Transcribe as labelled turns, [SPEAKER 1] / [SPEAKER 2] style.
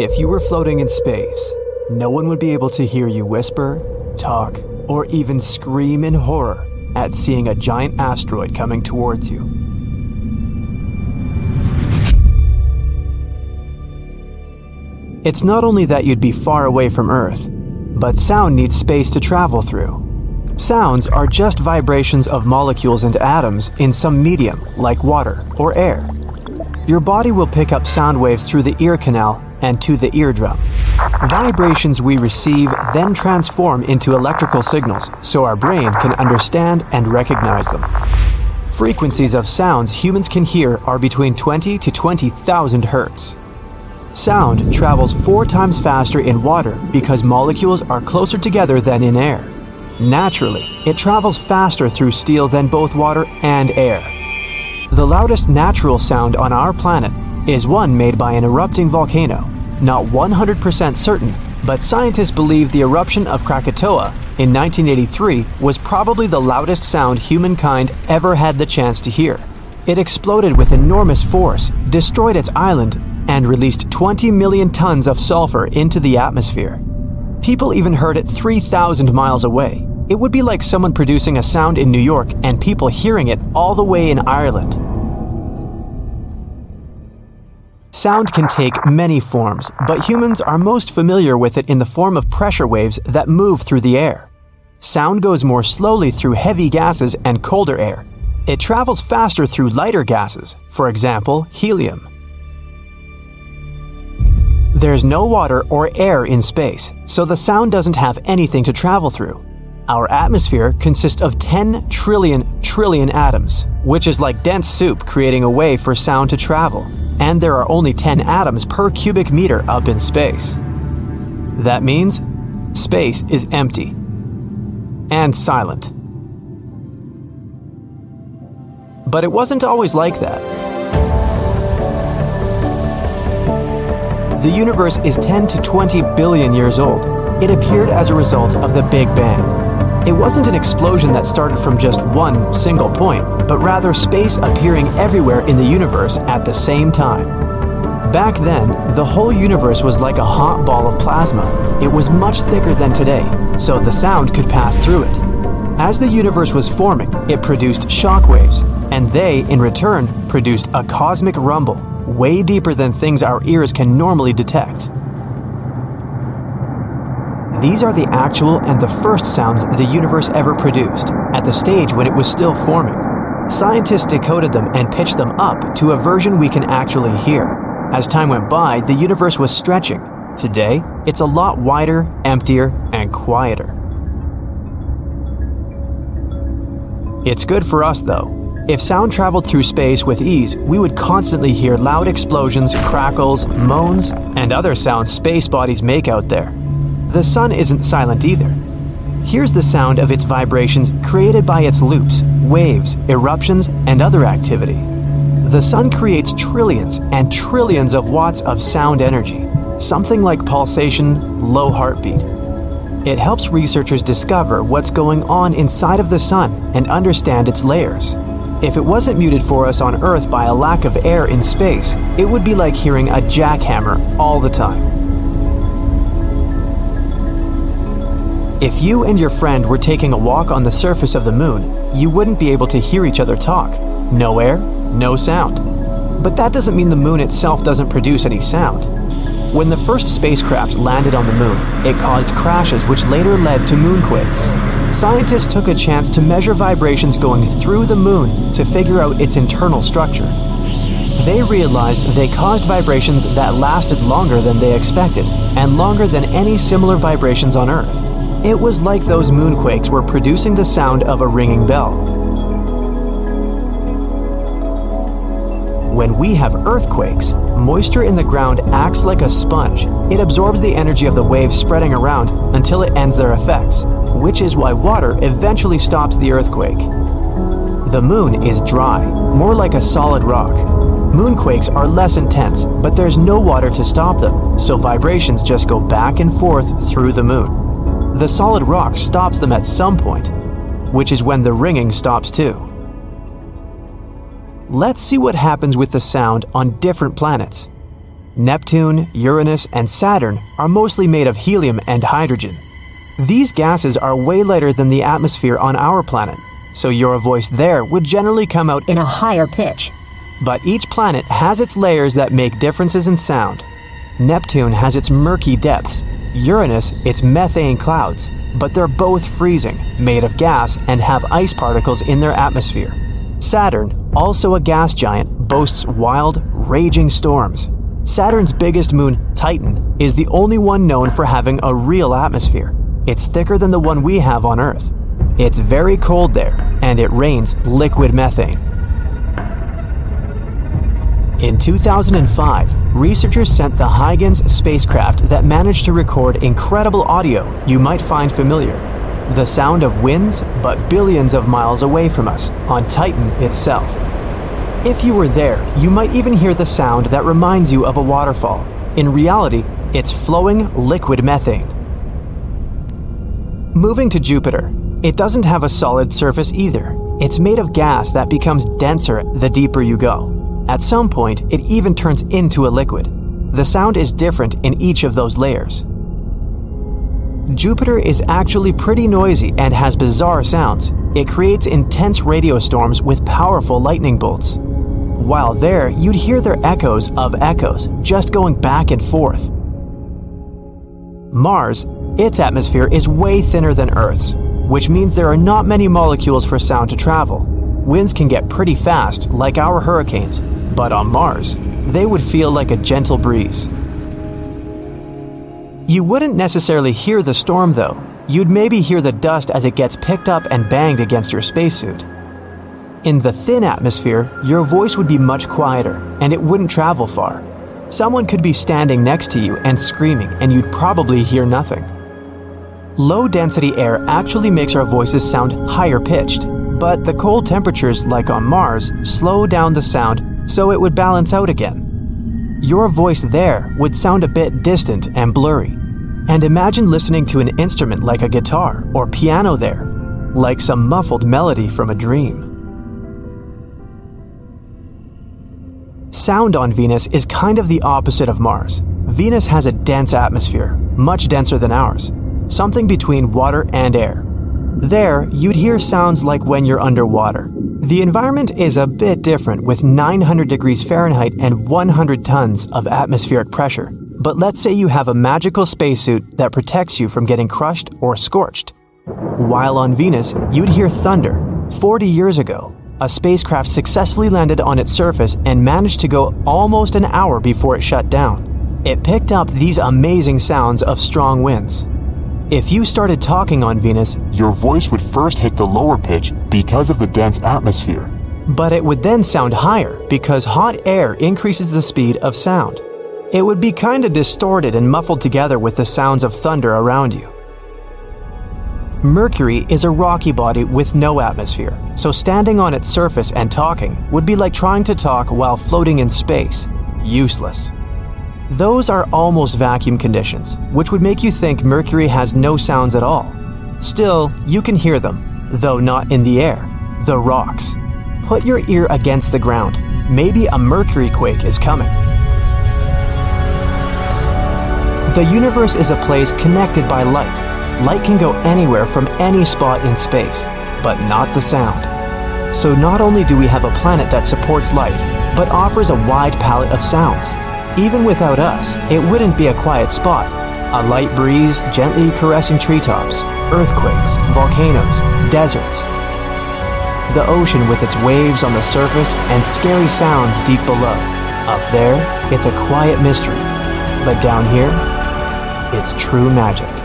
[SPEAKER 1] If you were floating in space, no one would be able to hear you whisper, talk, or even scream in horror at seeing a giant asteroid coming towards you. It's not only that you'd be far away from Earth, but sound needs space to travel through. Sounds are just vibrations of molecules and atoms in some medium, like water or air. Your body will pick up sound waves through the ear canal and to the eardrum. Vibrations we receive then transform into electrical signals so our brain can understand and recognize them. Frequencies of sounds humans can hear are between 20 to 20,000 hertz. Sound travels four times faster in water because molecules are closer together than in air. Naturally, it travels faster through steel than both water and air. The loudest natural sound on our planet is one made by an erupting volcano. Not 100% certain, but scientists believe the eruption of Krakatoa in 1983 was probably the loudest sound humankind ever had the chance to hear. It exploded with enormous force, destroyed its island, and released 20 million tons of sulfur into the atmosphere. People even heard it 3,000 miles away. It would be like someone producing a sound in New York and people hearing it all the way in Ireland. Sound can take many forms, but humans are most familiar with it in the form of pressure waves that move through the air. Sound goes more slowly through heavy gases and colder air. It travels faster through lighter gases, for example, helium. There's no water or air in space, so the sound doesn't have anything to travel through. Our atmosphere consists of 10 trillion trillion atoms, which is like dense soup creating a way for sound to travel and there are only 10 atoms per cubic meter up in space. That means space is empty and silent. But it wasn't always like that. The universe is 10 to 20 billion years old. It appeared as a result of the Big Bang. It wasn't an explosion that started from just one single point, but rather space appearing everywhere in the universe at the same time. Back then, the whole universe was like a hot ball of plasma. It was much thicker than today, so the sound could pass through it. As the universe was forming, it produced shock waves, and they, in return, produced a cosmic rumble, way deeper than things our ears can normally detect. These are the actual and the first sounds the universe ever produced, at the stage when it was still forming. Scientists decoded them and pitched them up to a version we can actually hear. As time went by, the universe was stretching. Today, it's a lot wider, emptier, and quieter. It's good for us, though. If sound traveled through space with ease, we would constantly hear loud explosions, crackles, moans, and other sounds space bodies make out there. The sun isn't silent either. Here's the sound of its vibrations created by its loops, waves, eruptions, and other activity. The sun creates trillions and trillions of watts of sound energy, something like pulsation, low heartbeat. It helps researchers discover what's going on inside of the sun and understand its layers. If it wasn't muted for us on Earth by a lack of air in space, it would be like hearing a jackhammer all the time. If you and your friend were taking a walk on the surface of the moon, you wouldn't be able to hear each other talk. No air, no sound. But that doesn't mean the moon itself doesn't produce any sound. When the first spacecraft landed on the moon, it caused crashes which later led to moonquakes. Scientists took a chance to measure vibrations going through the moon to figure out its internal structure. They realized they caused vibrations that lasted longer than they expected, and longer than any similar vibrations on Earth. It was like those moonquakes were producing the sound of a ringing bell. When we have earthquakes, moisture in the ground acts like a sponge. It absorbs the energy of the waves spreading around until it ends their effects, which is why water eventually stops the earthquake. The moon is dry, more like a solid rock. Moonquakes are less intense, but there's no water to stop them, so vibrations just go back and forth through the moon the solid rock stops them at some point, which is when the ringing stops too. Let's see what happens with the sound on different planets. Neptune, Uranus, and Saturn are mostly made of helium and hydrogen. These gases are way lighter than the atmosphere on our planet, so your voice there would generally come out
[SPEAKER 2] in a higher pitch.
[SPEAKER 1] But each planet has its layers that make differences in sound. Neptune has its murky depths, Uranus its methane clouds, but they're both freezing, made of gas, and have ice particles in their atmosphere. Saturn, also a gas giant, boasts wild, raging storms. Saturn's biggest moon, Titan, is the only one known for having a real atmosphere. It's thicker than the one we have on Earth. It's very cold there, and it rains liquid methane. In 2005, researchers sent the Huygens spacecraft that managed to record incredible audio you might find familiar. The sound of winds, but billions of miles away from us, on Titan itself. If you were there, you might even hear the sound that reminds you of a waterfall. In reality, it's flowing liquid methane. Moving to Jupiter, it doesn't have a solid surface either. It's made of gas that becomes denser the deeper you go. At some point, it even turns into a liquid. The sound is different in each of those layers. Jupiter is actually pretty noisy and has bizarre sounds. It creates intense radio storms with powerful lightning bolts. While there, you'd hear their echoes of echoes, just going back and forth. Mars, its atmosphere is way thinner than Earth's, which means there are not many molecules for sound to travel. Winds can get pretty fast, like our hurricanes, but on Mars, they would feel like a gentle breeze. You wouldn't necessarily hear the storm though. You'd maybe hear the dust as it gets picked up and banged against your spacesuit. In the thin atmosphere, your voice would be much quieter, and it wouldn't travel far. Someone could be standing next to you and screaming, and you'd probably hear nothing. Low density air actually makes our voices sound higher pitched, but the cold temperatures, like on Mars, slow down the sound so it would balance out again. Your voice there would sound a bit distant and blurry. And imagine listening to an instrument like a guitar or piano there, like some muffled melody from a dream. Sound on Venus is kind of the opposite of Mars. Venus has a dense atmosphere, much denser than ours, something between water and air. There, you'd hear sounds like when you're underwater. The environment is a bit different with 900 degrees Fahrenheit and 100 tons of atmospheric pressure. But let's say you have a magical spacesuit that protects you from getting crushed or scorched. While on Venus, you'd hear thunder. 40 years ago, a spacecraft successfully landed on its surface and managed to go almost an hour before it shut down. It picked up these amazing sounds of strong winds. If you started talking on Venus,
[SPEAKER 3] your voice would first hit the lower pitch because of the dense atmosphere.
[SPEAKER 1] But it would then sound higher because hot air increases the speed of sound. It would be kinda distorted and muffled together with the sounds of thunder around you. Mercury is a rocky body with no atmosphere, so standing on its surface and talking would be like trying to talk while floating in space. Useless. Those are almost vacuum conditions, which would make you think Mercury has no sounds at all. Still, you can hear them, though not in the air. The rocks. Put your ear against the ground. Maybe a Mercury quake is coming. The universe is a place connected by light light can go anywhere from any spot in space, but not the sound. So not only do we have a planet that supports life, but offers a wide palette of sounds. Even without us, it wouldn't be a quiet spot. A light breeze gently caressing treetops, earthquakes, volcanoes, deserts. The ocean with its waves on the surface and scary sounds deep below. Up there, it's a quiet mystery. But down here, it's true magic.